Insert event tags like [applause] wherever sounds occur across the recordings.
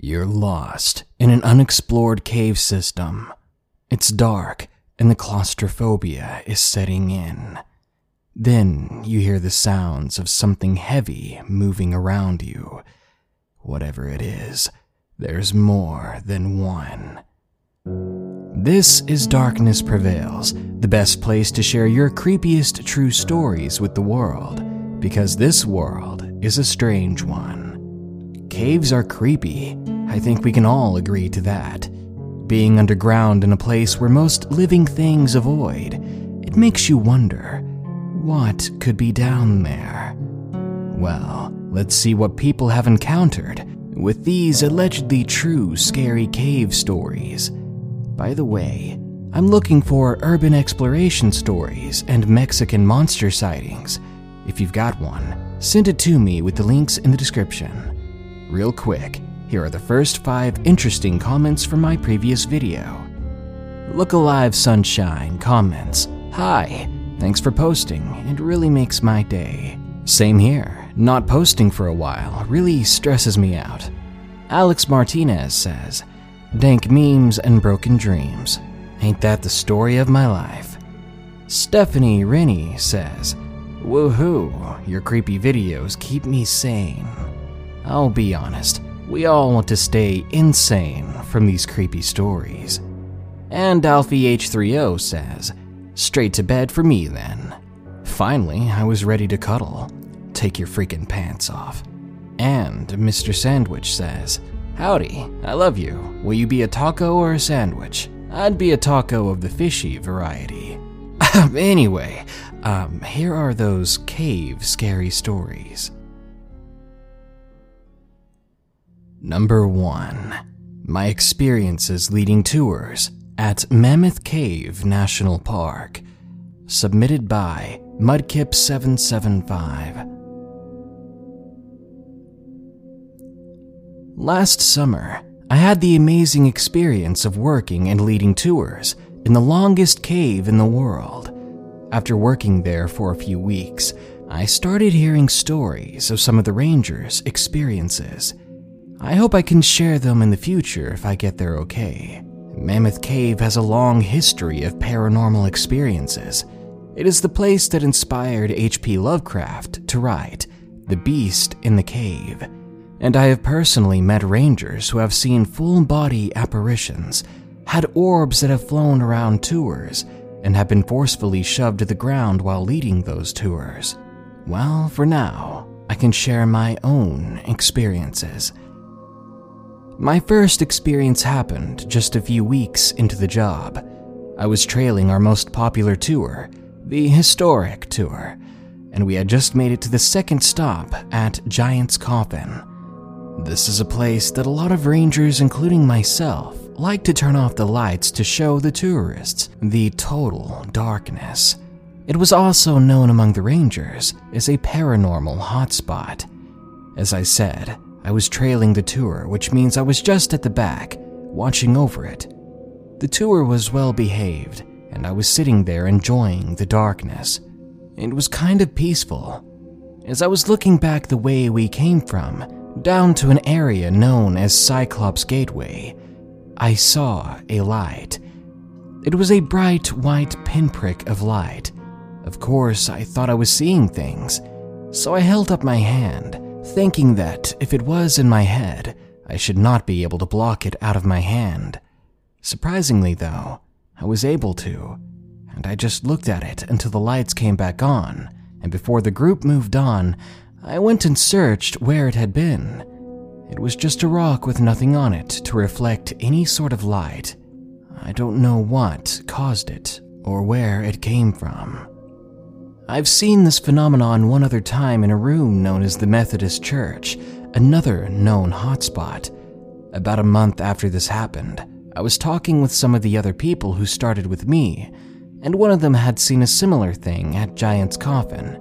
You're lost in an unexplored cave system. It's dark and the claustrophobia is setting in. Then you hear the sounds of something heavy moving around you. Whatever it is, there's more than one. This is Darkness Prevails, the best place to share your creepiest true stories with the world, because this world is a strange one. Caves are creepy. I think we can all agree to that. Being underground in a place where most living things avoid, it makes you wonder what could be down there? Well, let's see what people have encountered with these allegedly true scary cave stories. By the way, I'm looking for urban exploration stories and Mexican monster sightings. If you've got one, send it to me with the links in the description. Real quick, here are the first five interesting comments from my previous video. Look Alive Sunshine comments Hi, thanks for posting, it really makes my day. Same here, not posting for a while really stresses me out. Alex Martinez says, Dank memes and broken dreams. Ain't that the story of my life? Stephanie Rennie says, Woohoo, your creepy videos keep me sane. I'll be honest, we all want to stay insane from these creepy stories. And Alfie H30 says, Straight to bed for me then. Finally, I was ready to cuddle. Take your freaking pants off. And Mr. Sandwich says, Howdy, I love you. Will you be a taco or a sandwich? I'd be a taco of the fishy variety. [laughs] anyway, um, here are those cave scary stories. Number 1 My experiences leading tours at Mammoth Cave National Park. Submitted by Mudkip775. Last summer, I had the amazing experience of working and leading tours in the longest cave in the world. After working there for a few weeks, I started hearing stories of some of the rangers' experiences. I hope I can share them in the future if I get there okay. Mammoth Cave has a long history of paranormal experiences. It is the place that inspired H.P. Lovecraft to write The Beast in the Cave and I have personally met rangers who have seen full body apparitions, had orbs that have flown around tours, and have been forcefully shoved to the ground while leading those tours. Well, for now, I can share my own experiences. My first experience happened just a few weeks into the job. I was trailing our most popular tour, the Historic Tour, and we had just made it to the second stop at Giant's Coffin. This is a place that a lot of rangers, including myself, like to turn off the lights to show the tourists the total darkness. It was also known among the rangers as a paranormal hotspot. As I said, I was trailing the tour, which means I was just at the back, watching over it. The tour was well behaved, and I was sitting there enjoying the darkness. It was kind of peaceful. As I was looking back the way we came from, down to an area known as Cyclops Gateway, I saw a light. It was a bright white pinprick of light. Of course, I thought I was seeing things, so I held up my hand, thinking that if it was in my head, I should not be able to block it out of my hand. Surprisingly, though, I was able to, and I just looked at it until the lights came back on, and before the group moved on, I went and searched where it had been. It was just a rock with nothing on it to reflect any sort of light. I don't know what caused it or where it came from. I've seen this phenomenon one other time in a room known as the Methodist Church, another known hotspot. About a month after this happened, I was talking with some of the other people who started with me, and one of them had seen a similar thing at Giant's Coffin.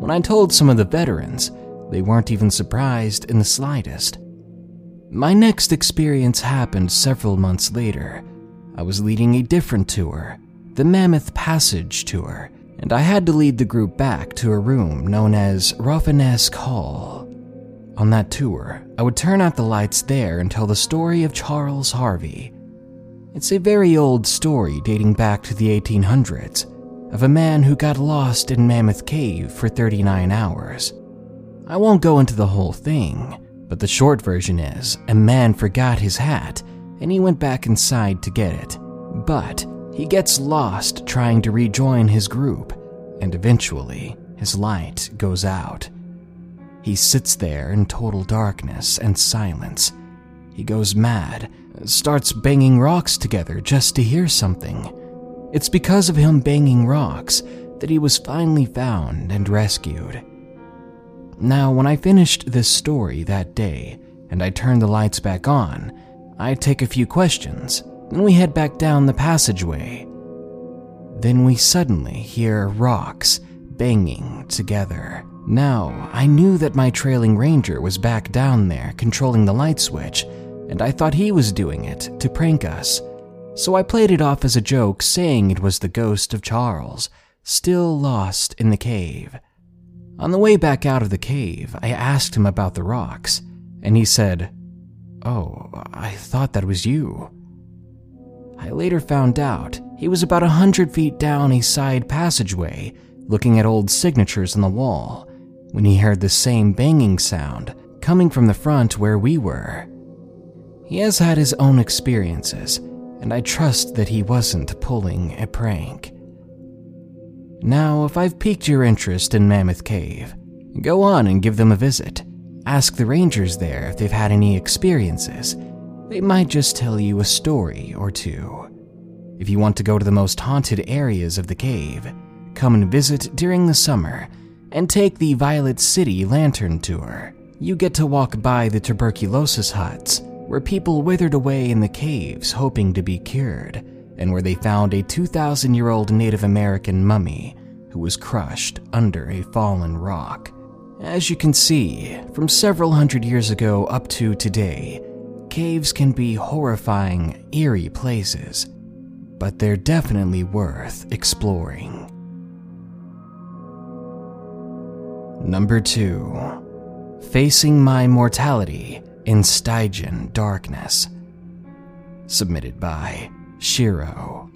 When I told some of the veterans, they weren't even surprised in the slightest. My next experience happened several months later. I was leading a different tour, the Mammoth Passage Tour, and I had to lead the group back to a room known as Rafinesque Hall. on that tour, I would turn out the lights there and tell the story of Charles Harvey. It's a very old story dating back to the 1800s of a man who got lost in Mammoth Cave for 39 hours. I won't go into the whole thing, but the short version is a man forgot his hat and he went back inside to get it. But he gets lost trying to rejoin his group, and eventually his light goes out. He sits there in total darkness and silence. He goes mad, starts banging rocks together just to hear something. It's because of him banging rocks that he was finally found and rescued. Now, when I finished this story that day and I turned the lights back on, I take a few questions, and we head back down the passageway. Then we suddenly hear rocks banging together. Now, I knew that my trailing ranger was back down there controlling the light switch, and I thought he was doing it to prank us. So I played it off as a joke, saying it was the ghost of Charles, still lost in the cave. On the way back out of the cave, I asked him about the rocks, and he said, Oh, I thought that was you. I later found out he was about a hundred feet down a side passageway, looking at old signatures on the wall, when he heard the same banging sound coming from the front where we were. He has had his own experiences, and I trust that he wasn't pulling a prank. Now, if I've piqued your interest in Mammoth Cave, go on and give them a visit. Ask the rangers there if they've had any experiences. They might just tell you a story or two. If you want to go to the most haunted areas of the cave, come and visit during the summer and take the Violet City Lantern Tour. You get to walk by the tuberculosis huts, where people withered away in the caves hoping to be cured and where they found a 2,000 year old Native American mummy who was crushed under a fallen rock. As you can see, from several hundred years ago up to today, caves can be horrifying, eerie places, but they're definitely worth exploring. Number 2 Facing My Mortality in Stygian Darkness. Submitted by Shiro.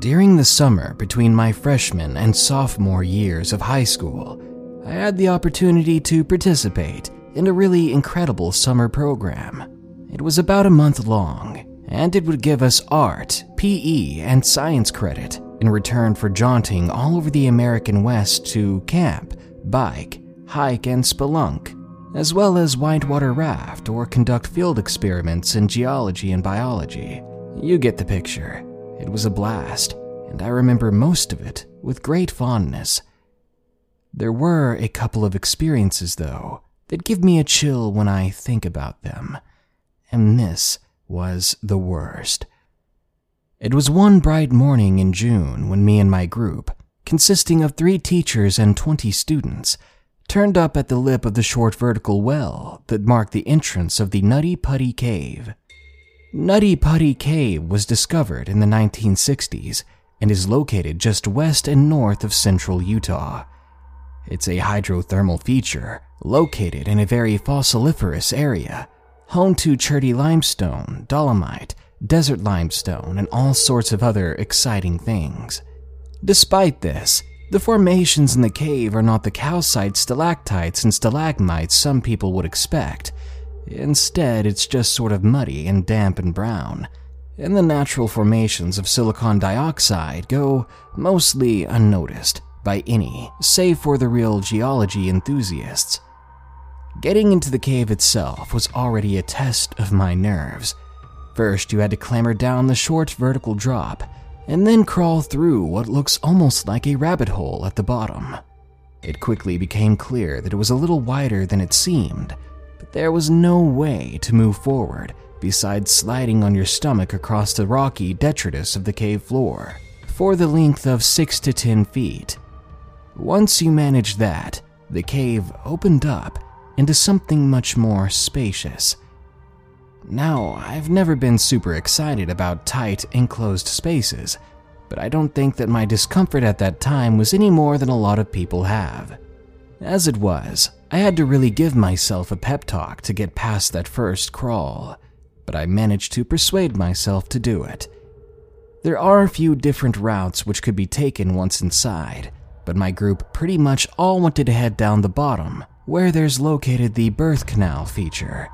During the summer between my freshman and sophomore years of high school, I had the opportunity to participate in a really incredible summer program. It was about a month long, and it would give us art, PE, and science credit in return for jaunting all over the American West to camp, bike, hike, and spelunk as well as whitewater raft or conduct field experiments in geology and biology. You get the picture. It was a blast, and I remember most of it with great fondness. There were a couple of experiences, though, that give me a chill when I think about them, and this was the worst. It was one bright morning in June when me and my group, consisting of three teachers and 20 students, turned up at the lip of the short vertical well that marked the entrance of the Nutty Putty Cave. Nutty Putty Cave was discovered in the 1960s and is located just west and north of central Utah. It's a hydrothermal feature located in a very fossiliferous area, home to cherty limestone, dolomite, desert limestone, and all sorts of other exciting things. Despite this, the formations in the cave are not the calcite stalactites and stalagmites some people would expect. Instead, it's just sort of muddy and damp and brown. And the natural formations of silicon dioxide go mostly unnoticed by any, save for the real geology enthusiasts. Getting into the cave itself was already a test of my nerves. First, you had to clamber down the short vertical drop and then crawl through what looks almost like a rabbit hole at the bottom. It quickly became clear that it was a little wider than it seemed, but there was no way to move forward besides sliding on your stomach across the rocky detritus of the cave floor for the length of 6 to 10 feet. Once you managed that, the cave opened up into something much more spacious now, I've never been super excited about tight, enclosed spaces, but I don't think that my discomfort at that time was any more than a lot of people have. As it was, I had to really give myself a pep talk to get past that first crawl, but I managed to persuade myself to do it. There are a few different routes which could be taken once inside, but my group pretty much all wanted to head down the bottom, where there's located the birth canal feature.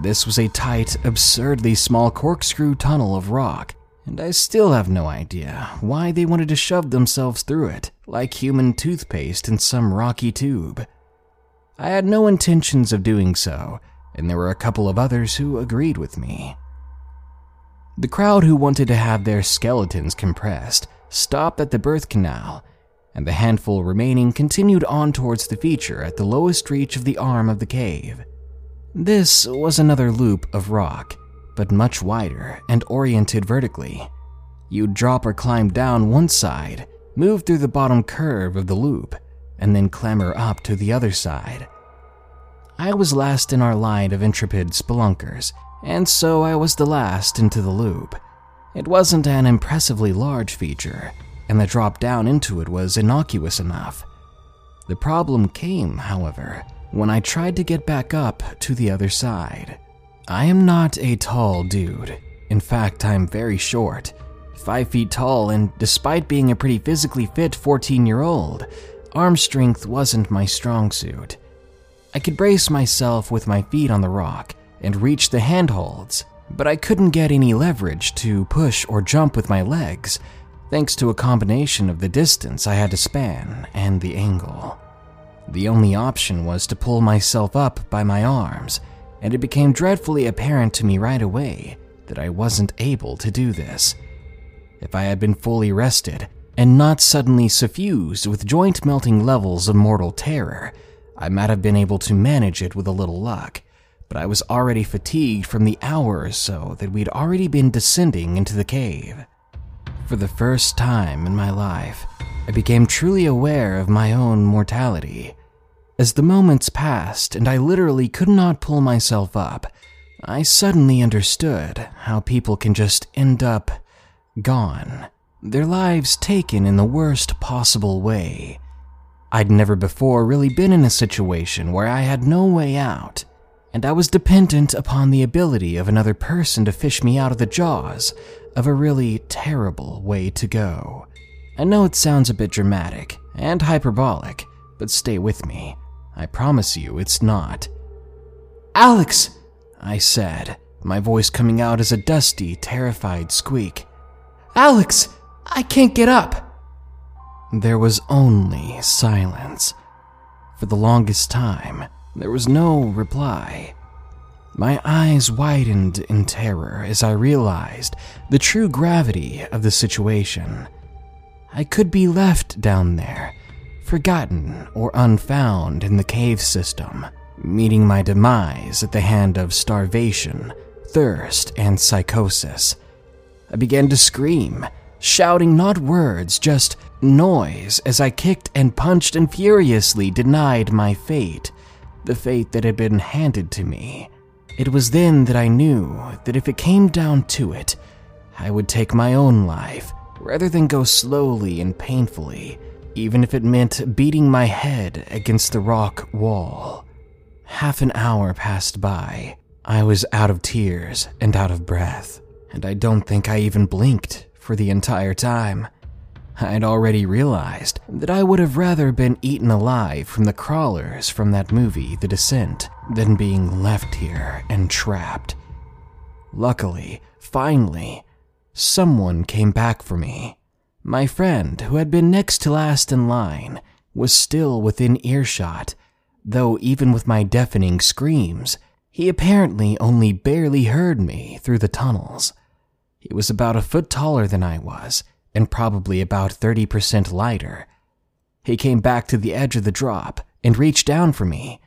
This was a tight, absurdly small corkscrew tunnel of rock, and I still have no idea why they wanted to shove themselves through it like human toothpaste in some rocky tube. I had no intentions of doing so, and there were a couple of others who agreed with me. The crowd who wanted to have their skeletons compressed stopped at the birth canal, and the handful remaining continued on towards the feature at the lowest reach of the arm of the cave. This was another loop of rock, but much wider and oriented vertically. You'd drop or climb down one side, move through the bottom curve of the loop, and then clamber up to the other side. I was last in our line of intrepid spelunkers, and so I was the last into the loop. It wasn't an impressively large feature, and the drop down into it was innocuous enough. The problem came, however, when I tried to get back up to the other side. I am not a tall dude. In fact, I'm very short. Five feet tall, and despite being a pretty physically fit 14 year old, arm strength wasn't my strong suit. I could brace myself with my feet on the rock and reach the handholds, but I couldn't get any leverage to push or jump with my legs, thanks to a combination of the distance I had to span and the angle. The only option was to pull myself up by my arms, and it became dreadfully apparent to me right away that I wasn't able to do this. If I had been fully rested and not suddenly suffused with joint melting levels of mortal terror, I might have been able to manage it with a little luck, but I was already fatigued from the hour or so that we'd already been descending into the cave. For the first time in my life, I became truly aware of my own mortality. As the moments passed and I literally could not pull myself up, I suddenly understood how people can just end up gone, their lives taken in the worst possible way. I'd never before really been in a situation where I had no way out, and I was dependent upon the ability of another person to fish me out of the jaws of a really terrible way to go. I know it sounds a bit dramatic and hyperbolic, but stay with me. I promise you it's not. Alex! I said, my voice coming out as a dusty, terrified squeak. Alex! I can't get up! There was only silence. For the longest time, there was no reply. My eyes widened in terror as I realized the true gravity of the situation. I could be left down there, forgotten or unfound in the cave system, meeting my demise at the hand of starvation, thirst, and psychosis. I began to scream, shouting not words, just noise, as I kicked and punched and furiously denied my fate, the fate that had been handed to me. It was then that I knew that if it came down to it, I would take my own life rather than go slowly and painfully even if it meant beating my head against the rock wall. Half an hour passed by. I was out of tears and out of breath, and I don't think I even blinked for the entire time. I'd already realized that I would have rather been eaten alive from the crawlers from that movie, The Descent, than being left here and trapped. Luckily, finally, someone came back for me. My friend, who had been next to last in line, was still within earshot, though even with my deafening screams, he apparently only barely heard me through the tunnels. He was about a foot taller than I was, and probably about 30% lighter. He came back to the edge of the drop and reached down for me,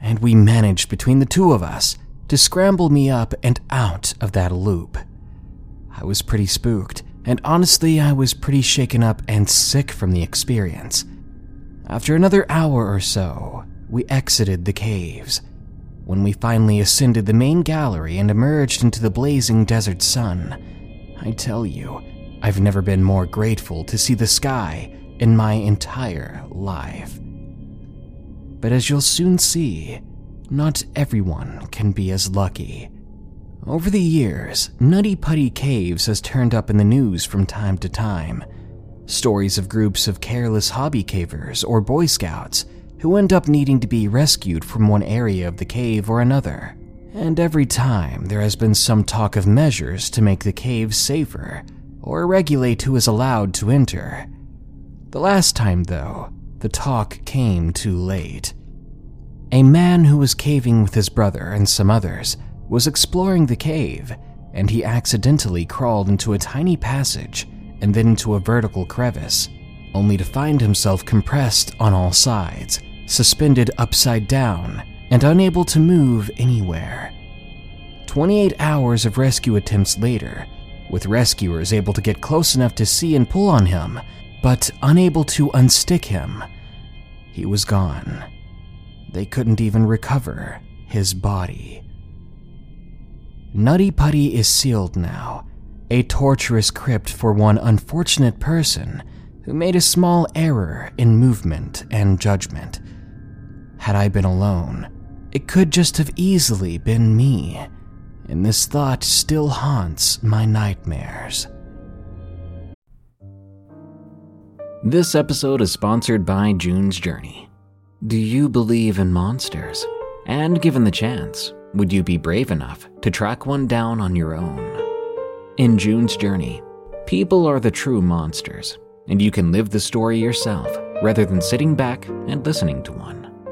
and we managed between the two of us to scramble me up and out of that loop. I was pretty spooked and honestly, I was pretty shaken up and sick from the experience. After another hour or so, we exited the caves. When we finally ascended the main gallery and emerged into the blazing desert sun, I tell you, I've never been more grateful to see the sky in my entire life. But as you'll soon see, not everyone can be as lucky. Over the years, Nutty Putty Caves has turned up in the news from time to time. Stories of groups of careless hobby cavers or Boy Scouts who end up needing to be rescued from one area of the cave or another. And every time there has been some talk of measures to make the cave safer or regulate who is allowed to enter. The last time, though, the talk came too late. A man who was caving with his brother and some others was exploring the cave, and he accidentally crawled into a tiny passage and then into a vertical crevice, only to find himself compressed on all sides, suspended upside down, and unable to move anywhere. 28 hours of rescue attempts later, with rescuers able to get close enough to see and pull on him, but unable to unstick him, he was gone. They couldn't even recover his body. Nutty Putty is sealed now, a torturous crypt for one unfortunate person who made a small error in movement and judgment. Had I been alone, it could just have easily been me, and this thought still haunts my nightmares. This episode is sponsored by June's Journey. Do you believe in monsters? And given the chance, would you be brave enough to track one down on your own? In June's Journey, people are the true monsters, and you can live the story yourself rather than sitting back and listening to one.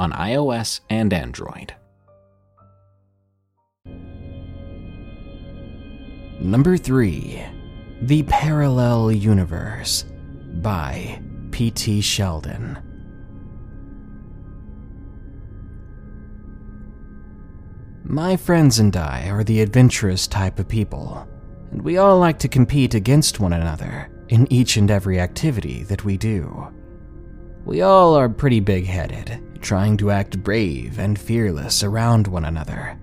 on iOS and Android. Number 3 The Parallel Universe by P.T. Sheldon. My friends and I are the adventurous type of people, and we all like to compete against one another in each and every activity that we do. We all are pretty big headed, trying to act brave and fearless around one another.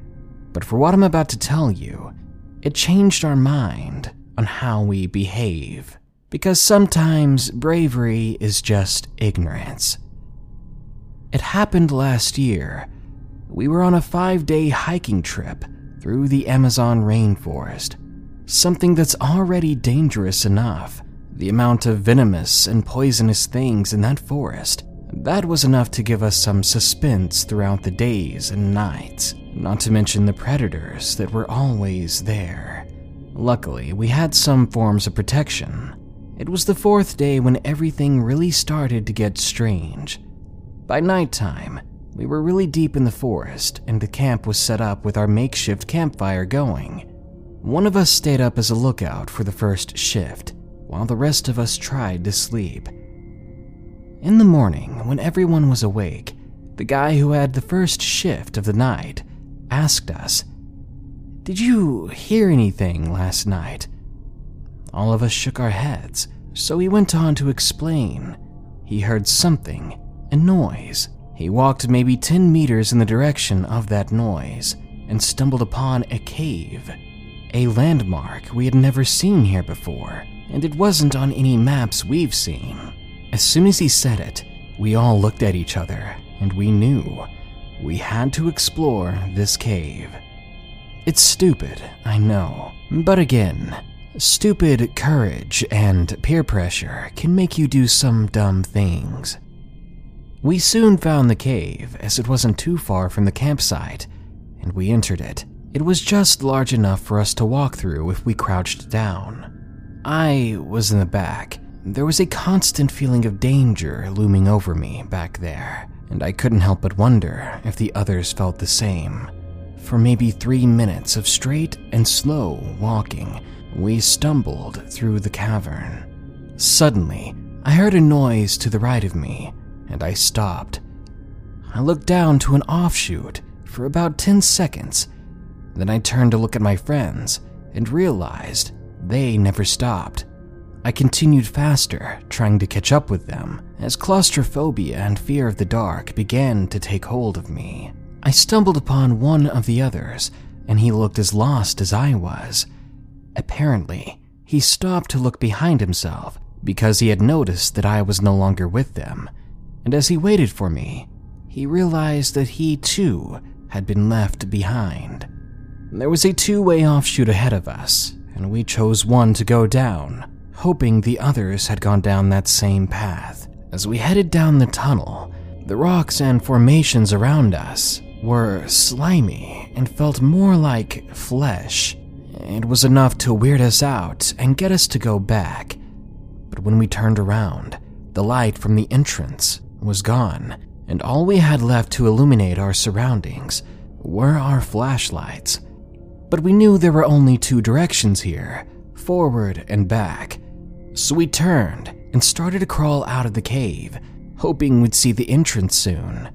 But for what I'm about to tell you, it changed our mind on how we behave because sometimes bravery is just ignorance. It happened last year. We were on a five day hiking trip through the Amazon rainforest, something that's already dangerous enough. The amount of venomous and poisonous things in that forest, that was enough to give us some suspense throughout the days and nights, not to mention the predators that were always there. Luckily, we had some forms of protection, it was the fourth day when everything really started to get strange. By nighttime, we were really deep in the forest, and the camp was set up with our makeshift campfire going. One of us stayed up as a lookout for the first shift, while the rest of us tried to sleep. In the morning, when everyone was awake, the guy who had the first shift of the night asked us, Did you hear anything last night? All of us shook our heads, so he went on to explain. He heard something, a noise. He walked maybe 10 meters in the direction of that noise and stumbled upon a cave, a landmark we had never seen here before, and it wasn't on any maps we've seen. As soon as he said it, we all looked at each other and we knew we had to explore this cave. It's stupid, I know, but again, Stupid courage and peer pressure can make you do some dumb things. We soon found the cave, as it wasn't too far from the campsite, and we entered it. It was just large enough for us to walk through if we crouched down. I was in the back. There was a constant feeling of danger looming over me back there, and I couldn't help but wonder if the others felt the same. For maybe three minutes of straight and slow walking, we stumbled through the cavern. Suddenly, I heard a noise to the right of me, and I stopped. I looked down to an offshoot for about 10 seconds. Then I turned to look at my friends and realized they never stopped. I continued faster, trying to catch up with them, as claustrophobia and fear of the dark began to take hold of me. I stumbled upon one of the others, and he looked as lost as I was. Apparently, he stopped to look behind himself because he had noticed that I was no longer with them, and as he waited for me, he realized that he too had been left behind. There was a two way offshoot ahead of us, and we chose one to go down, hoping the others had gone down that same path. As we headed down the tunnel, the rocks and formations around us were slimy and felt more like flesh. It was enough to weird us out and get us to go back. But when we turned around, the light from the entrance was gone, and all we had left to illuminate our surroundings were our flashlights. But we knew there were only two directions here forward and back. So we turned and started to crawl out of the cave, hoping we'd see the entrance soon.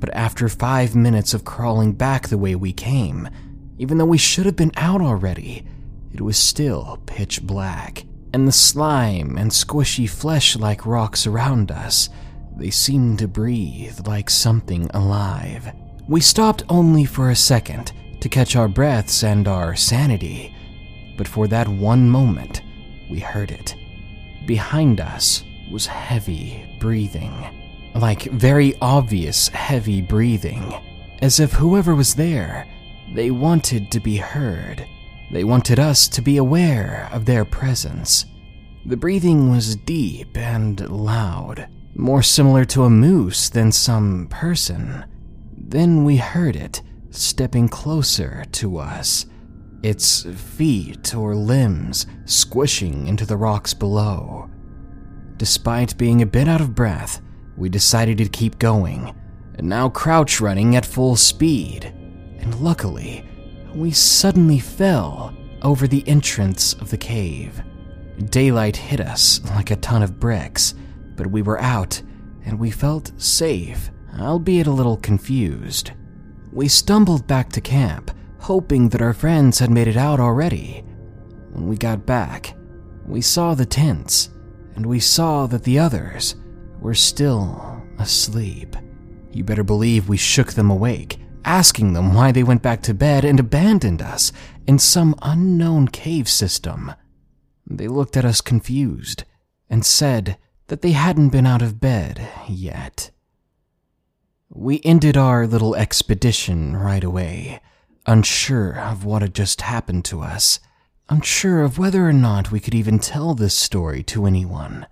But after five minutes of crawling back the way we came, even though we should have been out already, it was still pitch black. And the slime and squishy flesh like rocks around us, they seemed to breathe like something alive. We stopped only for a second to catch our breaths and our sanity, but for that one moment, we heard it. Behind us was heavy breathing like very obvious heavy breathing, as if whoever was there, they wanted to be heard. They wanted us to be aware of their presence. The breathing was deep and loud, more similar to a moose than some person. Then we heard it stepping closer to us, its feet or limbs squishing into the rocks below. Despite being a bit out of breath, we decided to keep going, and now crouch running at full speed. And luckily, we suddenly fell over the entrance of the cave. Daylight hit us like a ton of bricks, but we were out and we felt safe, albeit a little confused. We stumbled back to camp, hoping that our friends had made it out already. When we got back, we saw the tents, and we saw that the others were still asleep. You better believe we shook them awake, asking them why they went back to bed and abandoned us in some unknown cave system. They looked at us confused and said that they hadn't been out of bed yet. We ended our little expedition right away, unsure of what had just happened to us, unsure of whether or not we could even tell this story to anyone.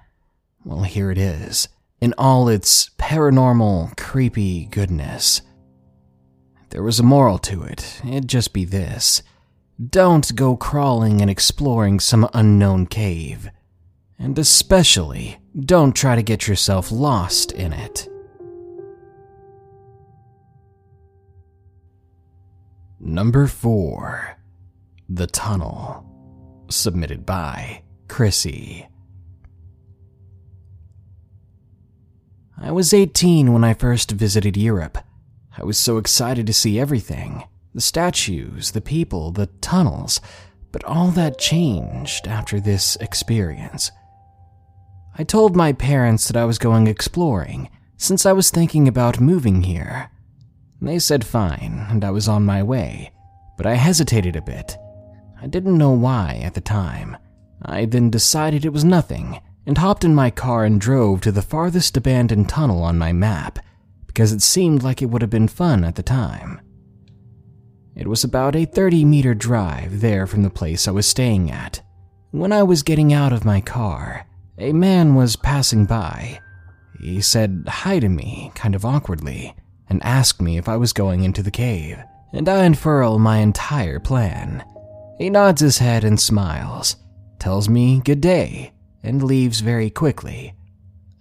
Well, here it is in all its paranormal, creepy goodness. there was a moral to it, it'd just be this don't go crawling and exploring some unknown cave. And especially, don't try to get yourself lost in it. Number 4 The Tunnel. Submitted by Chrissy. I was 18 when I first visited Europe. I was so excited to see everything the statues, the people, the tunnels, but all that changed after this experience. I told my parents that I was going exploring since I was thinking about moving here. They said fine, and I was on my way, but I hesitated a bit. I didn't know why at the time. I then decided it was nothing and hopped in my car and drove to the farthest abandoned tunnel on my map because it seemed like it would have been fun at the time. It was about a 30 meter drive there from the place I was staying at. When I was getting out of my car, a man was passing by. He said hi to me, kind of awkwardly, and asked me if I was going into the cave. and I unfurl my entire plan. He nods his head and smiles, tells me good day, and leaves very quickly.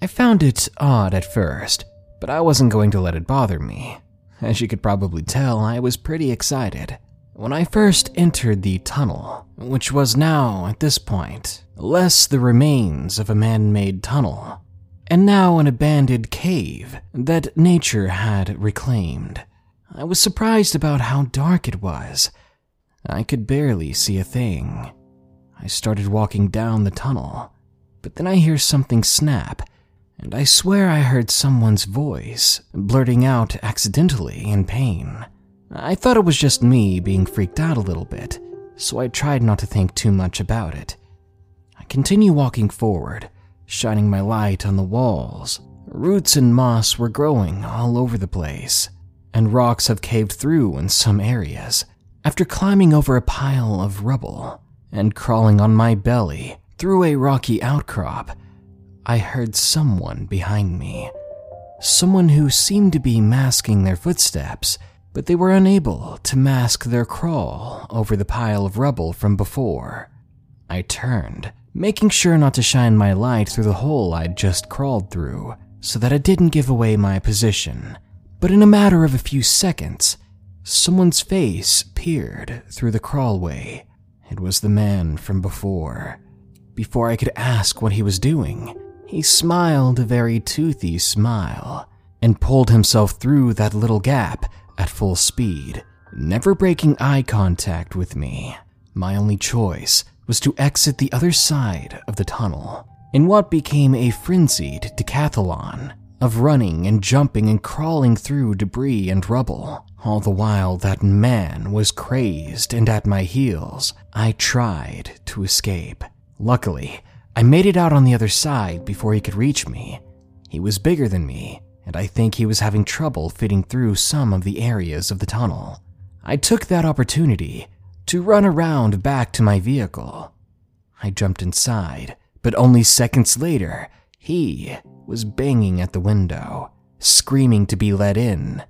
I found it odd at first, but I wasn't going to let it bother me. As you could probably tell, I was pretty excited. When I first entered the tunnel, which was now, at this point, less the remains of a man made tunnel, and now an abandoned cave that nature had reclaimed, I was surprised about how dark it was. I could barely see a thing. I started walking down the tunnel, but then I hear something snap and I swear I heard someone's voice blurting out accidentally in pain. I thought it was just me being freaked out a little bit, so I tried not to think too much about it. I continue walking forward, shining my light on the walls. Roots and moss were growing all over the place, and rocks have caved through in some areas. After climbing over a pile of rubble and crawling on my belly through a rocky outcrop, I heard someone behind me. Someone who seemed to be masking their footsteps, but they were unable to mask their crawl over the pile of rubble from before. I turned, making sure not to shine my light through the hole I'd just crawled through, so that it didn't give away my position. But in a matter of a few seconds, someone's face peered through the crawlway. It was the man from before. Before I could ask what he was doing, he smiled a very toothy smile and pulled himself through that little gap at full speed, never breaking eye contact with me. My only choice was to exit the other side of the tunnel in what became a frenzied decathlon of running and jumping and crawling through debris and rubble. All the while that man was crazed and at my heels, I tried to escape. Luckily, I made it out on the other side before he could reach me. He was bigger than me, and I think he was having trouble fitting through some of the areas of the tunnel. I took that opportunity to run around back to my vehicle. I jumped inside, but only seconds later, he was banging at the window, screaming to be let in.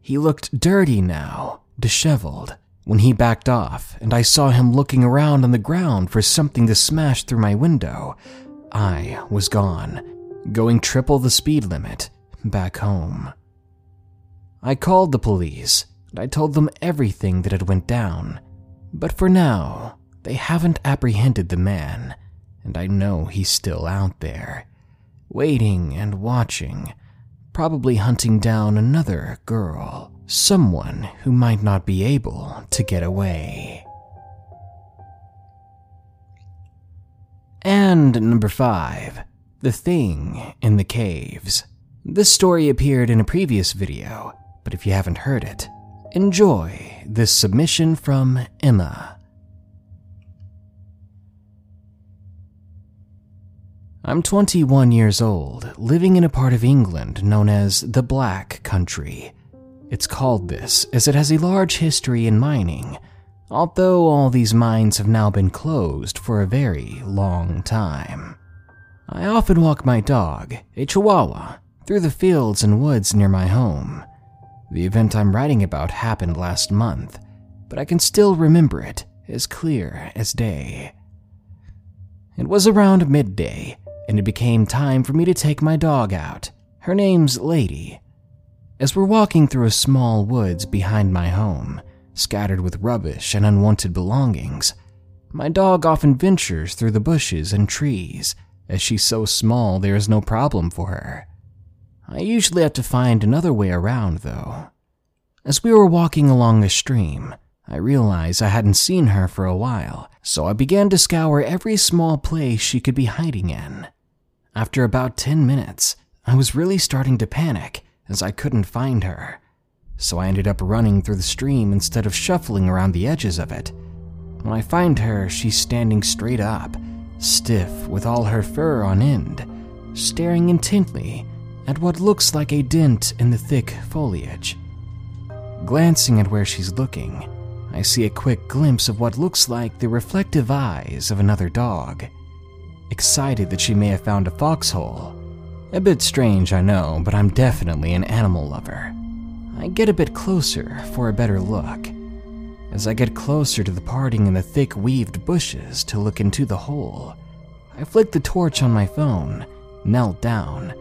He looked dirty now, disheveled, when he backed off and I saw him looking around on the ground for something to smash through my window, I was gone, going triple the speed limit back home. I called the police and I told them everything that had went down, but for now, they haven't apprehended the man, and I know he's still out there, waiting and watching, probably hunting down another girl someone who might not be able to get away. And number 5 The Thing in the Caves. This story appeared in a previous video, but if you haven't heard it, enjoy this submission from Emma. I'm 21 years old, living in a part of England known as the Black Country. It's called this as it has a large history in mining, although all these mines have now been closed for a very long time. I often walk my dog, a Chihuahua, through the fields and woods near my home. The event I'm writing about happened last month, but I can still remember it as clear as day. It was around midday, and it became time for me to take my dog out. Her name's Lady, as we're walking through a small woods behind my home, scattered with rubbish and unwanted belongings, my dog often ventures through the bushes and trees, as she's so small there is no problem for her. I usually have to find another way around, though. As we were walking along a stream, I realized I hadn't seen her for a while, so I began to scour every small place she could be hiding in. After about 10 minutes, I was really starting to panic as I couldn't find her. So I ended up running through the stream instead of shuffling around the edges of it. When I find her, she's standing straight up, stiff with all her fur on end, staring intently at what looks like a dent in the thick foliage. Glancing at where she's looking, I see a quick glimpse of what looks like the reflective eyes of another dog. Excited that she may have found a foxhole, a bit strange, I know, but I'm definitely an animal lover. I get a bit closer for a better look. As I get closer to the parting in the thick weaved bushes to look into the hole, I flick the torch on my phone, knelt down,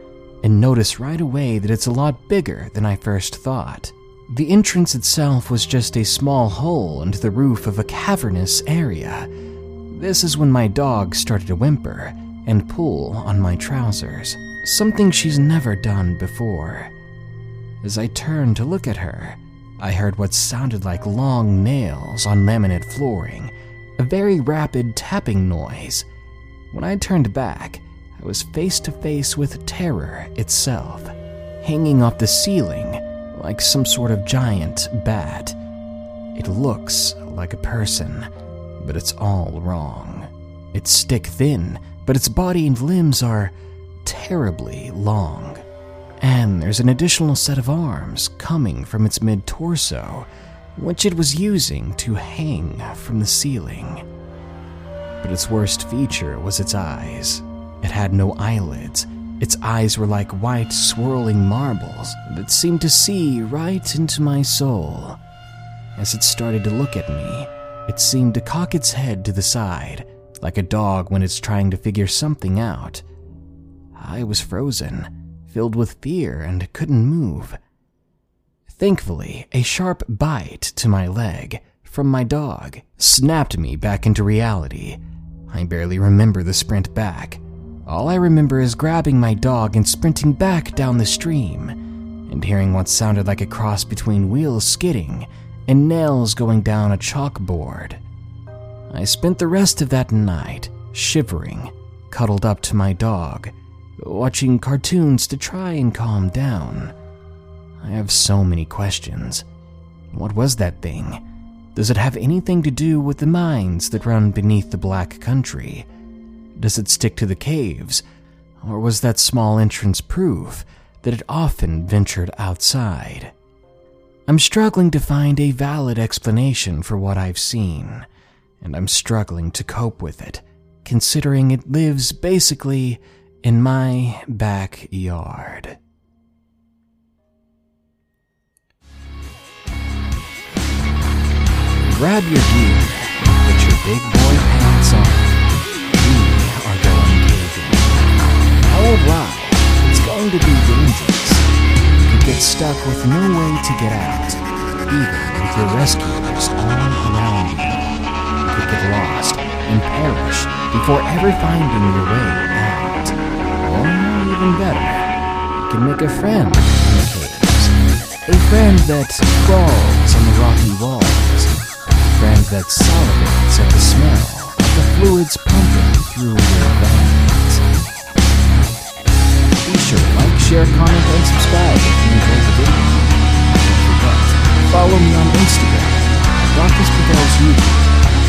and notice right away that it's a lot bigger than I first thought. The entrance itself was just a small hole into the roof of a cavernous area. This is when my dog started to whimper and pull on my trousers, something she's never done before. As I turned to look at her, I heard what sounded like long nails on laminate flooring, a very rapid tapping noise. When I turned back, was face to face with terror itself, hanging off the ceiling like some sort of giant bat. It looks like a person, but it's all wrong. It's stick thin, but its body and limbs are terribly long. And there's an additional set of arms coming from its mid torso, which it was using to hang from the ceiling. But its worst feature was its eyes. It had no eyelids. Its eyes were like white, swirling marbles that seemed to see right into my soul. As it started to look at me, it seemed to cock its head to the side, like a dog when it's trying to figure something out. I was frozen filled with fear and couldn't move. Thankfully, a sharp bite to my leg from my dog snapped me back into reality. I barely remember the sprint back. All I remember is grabbing my dog and sprinting back down the stream and hearing what sounded like a cross between wheels skidding and nails going down a chalkboard. I spent the rest of that night shivering, cuddled up to my dog, watching cartoons to try and calm down. I have so many questions. What was that thing? Does it have anything to do with the mines that run beneath the Black Country? Does it stick to the caves? Or was that small entrance proof that it often ventured outside? I'm struggling to find a valid explanation for what I've seen, and I'm struggling to cope with it, considering it lives basically in my backyard. Grab your gear, put your big boy pants on. All right, it's going to be dangerous. You get stuck with no way to get out, even with your rescuers all around you. You could get lost and perish before ever finding your way out. or even better, you can make a friend in the caves. A friend that crawls on the rocky walls. A friend that salivates at the smell of the fluids pumping through your share, comment, and subscribe if you enjoyed the video. Don't forget, follow me on Instagram at YouTube,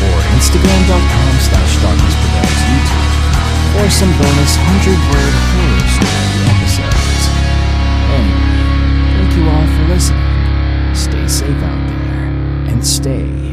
or Instagram.com slash YouTube. Or some bonus 100-word horror story episodes. Anyway, thank you all for listening. Stay safe out there, and stay